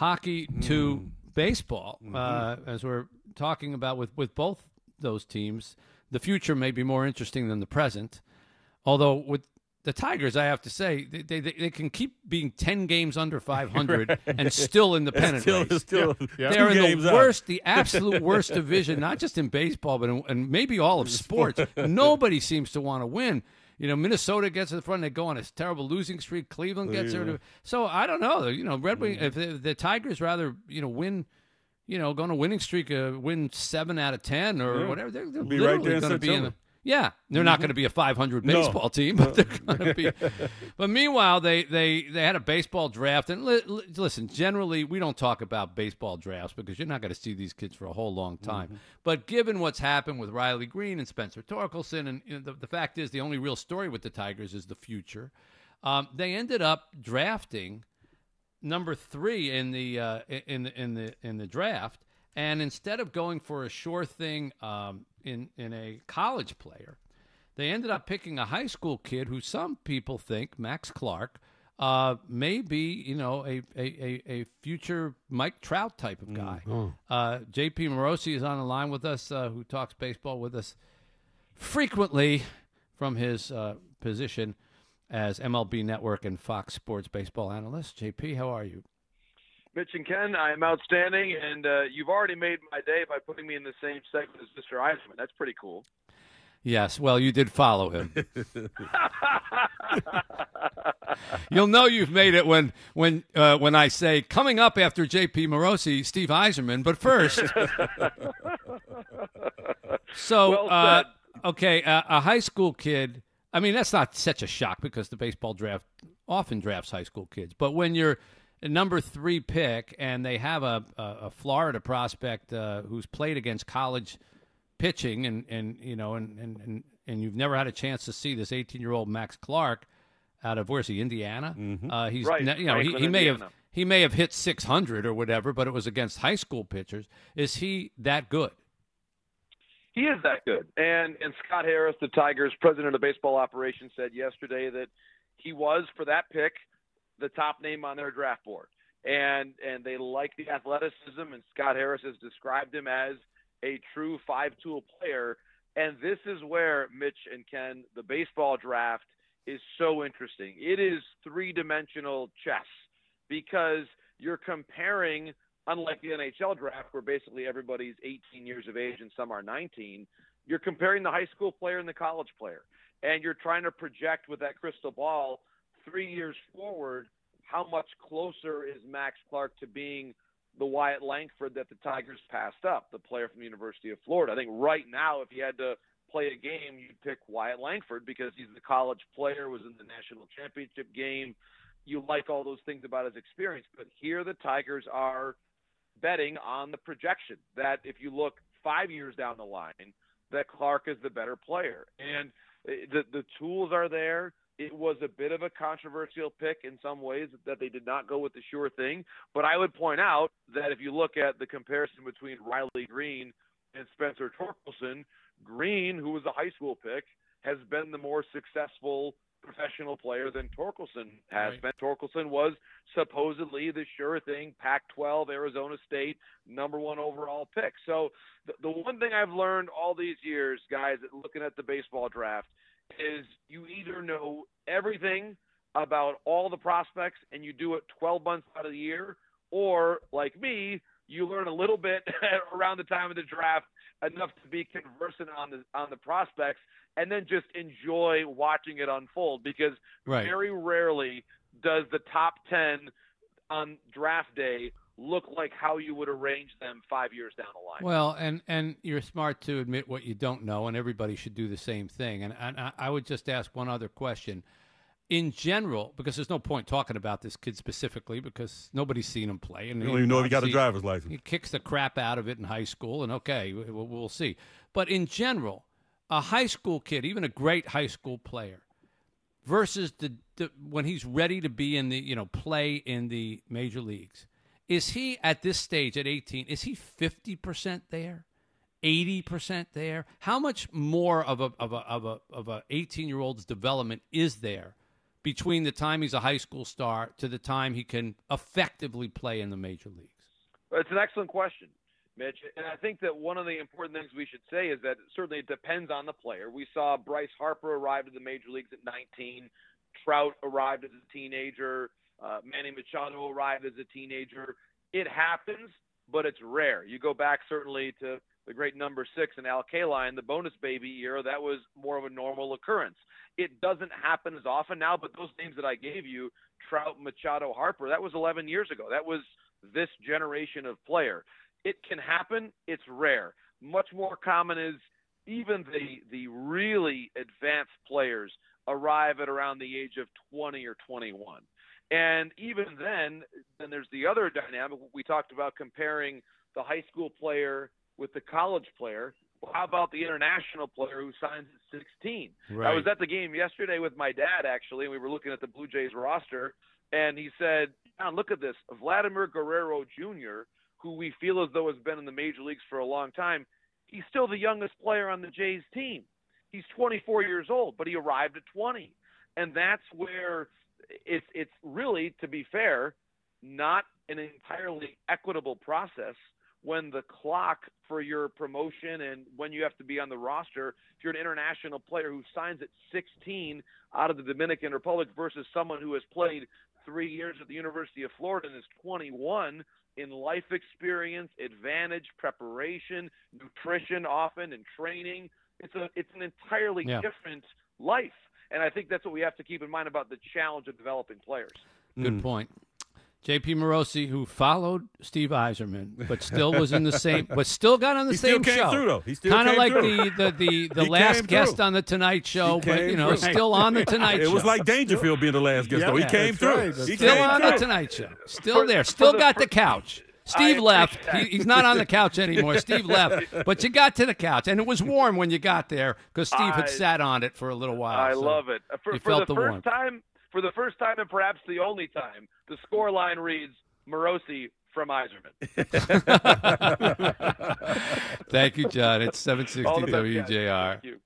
hockey to baseball, uh, as we're talking about with, with both those teams. The future may be more interesting than the present. Although with the Tigers, I have to say, they, they, they can keep being 10 games under 500 and still in the pennant Still, race. still, They're two in the out. worst, the absolute worst division, not just in baseball, but in, and maybe all of sports. Nobody seems to want to win. You know, Minnesota gets to the front, they go on a terrible losing streak. Cleveland gets there. Yeah. To, so I don't know. You know, Red Wing. If the, the Tigers rather, you know, win. You know, go on a winning streak, uh, win seven out of ten or Yeah. whatever. They're, they're Be literally there in going to be in. The, yeah, they're not going to be a 500 No. baseball team, but they're going to be. But meanwhile, they they they had a baseball draft, and li- li- listen, generally we don't talk about baseball drafts because you're not going to see these kids for a whole long time. But given what's happened with Riley Greene and Spencer Torkelson, and you know, the, the fact is, the only real story with the Tigers is the future. Um, they ended up drafting number three in the uh, in the in the in the draft, and instead of going for a sure thing um, in in a college player, they ended up picking a high school kid who some people think Max Clark uh, may be you know a, a, a, future Mike Trout type of guy. Uh, J.P. Morosi is on the line with us, uh, who talks baseball with us frequently from his uh, position as MLB Network and Fox Sports baseball analyst. JP, how are you? Mitch and Ken, I'm outstanding, and uh, you've already made my day by putting me in the same segment as Mr. Yzerman. That's pretty cool. Yes, well, you did follow him. You'll know you've made it when when uh, when I say coming up after J.P. Morosi, Steve Yzerman. But first, so Well uh, okay, uh, a high school kid. I mean, that's not such a shock because the baseball draft often drafts high school kids. But when you're a number three pick and they have a a, a Florida prospect uh, who's played against college pitching and and you know and and and, and you've never had a chance to see this 18 year old Max Clark out of where's he Indiana? Uh, he's Right, ne- you know he, Franklin, he may have he may have hit 600 or whatever but it was against high school pitchers. Is he that good? He is that good. And and Scott Harris, the Tigers president of baseball operations, said yesterday that he was for that pick the top name on their draft board. And and they like the athleticism and Scott Harris has described him as a true five tool player. And this is where Mitch and Ken, the baseball draft is so interesting. It is three dimensional chess because you're comparing unlike the NHL draft, where basically everybody's 18 years of age and some are 19, you're comparing the high school player and the college player. And you're trying to project with that crystal ball three years forward how much closer is Max Clark to being the Wyatt Langford that the Tigers passed up, the player from the University of Florida. I think right now, if you had to play a game, you'd pick Wyatt Langford because he's the college player, was in the national championship game. You like all those things about his experience. But here the Tigers are betting on the projection that if you look five years down the line, that Clark is the better player. And uh, the the tools are there. It was a bit of a controversial pick in some ways that they did not go with the sure thing. But I would point out that if you look at the comparison between Riley Greene and Spencer Torkelson, Greene, who was a high school pick, has been the more successful professional player than Torkelson has Right. been. Torkelson was supposedly the sure thing, Pac-12, Arizona State, number one overall pick. So the, the one thing I've learned all these years, guys, looking at the baseball draft, is you either know everything about all the prospects and you do it 12 months out of the year, or like me, you learn a little bit around the time of the draft enough to be conversant on the on the prospects and then just enjoy watching it unfold because Right. very rarely does the top 10 on draft day look like how you would arrange them 5 years down the line. Well, and and you're smart to admit what you don't know, and everybody should do the same thing. And, and I- I would just ask one other question. In general, because there's no point talking about this kid specifically, because nobody's seen him play, and You don't even know if he got a driver's license. He kicks the crap out of it in high school, and okay, we'll, we'll see. But in general, a high school kid, even a great high school player, versus the, the when he's ready to be in the you know play in the major leagues, is he at this stage at 18? Is he 50 percent there? 80 percent there? How much more of a of a of a of a 18 year old's development is there between the time he's a high school star to the time he can effectively play in the major leagues? It's an excellent question, Mitch. And I think that one of the important things we should say is that certainly it depends on the player. We saw Bryce Harper arrive to the major leagues at 19, Trout arrived as a teenager, uh, Manny Machado arrived as a teenager. It happens, but it's rare. You go back certainly to the great number six in Al Kaline, the bonus baby era, that was more of a normal occurrence. It doesn't happen as often now, but those names that I gave you, Trout, Machado, Harper, that was 11 years ago. That was this generation of player. It can happen. It's rare. Much more common is even the the really advanced players arrive at around the age of 20 or 21. And even then, then there's the other dynamic. We talked about comparing the high school player with the college player. Well, how about the international player who signs at 16? Right. I was at the game yesterday with my dad, actually, and we were looking at the Blue Jays roster, and he said, Jon, look at this. Vladimir Guerrero Jr., who we feel as though has been in the major leagues for a long time, he's still the youngest player on the Jays team. He's 24 years old, but he arrived at 20. And that's where it's it's really, to be fair, not an entirely equitable process when the clock for your promotion and when you have to be on the roster, if you're an international player who signs at 16 out of the Dominican Republic versus someone who has played three years at the University of Florida and is 21 in life experience, advantage, preparation, nutrition, often and training. It's a it's an entirely Yeah. different life, and I think that's what we have to keep in mind about the challenge of developing players. Good Mm. point. JP Morosi, who followed Steve Yzerman, but still was in the same, but still got on the He same still came show. through, though. He still kind of like through. the the the, the last guest through. on the Tonight Show, He but you know, through. still on the Tonight It Show. It was like Dangerfield being the last guest, though. He Yeah, came through. right, He still came on the. Tonight Show. Still For- there. Still the got the couch. Steve I left. He, he's not on the couch anymore. Steve left, but you got to the couch, and it was warm when you got there because Steve had sat on it for a little while. I so love it. Uh, For, you for felt the the first warmth. time, for the first time, and perhaps the only time, the score line reads Morosi from Yzerman. Thank you, Jon. It's 760 All the. WJR. Thank you.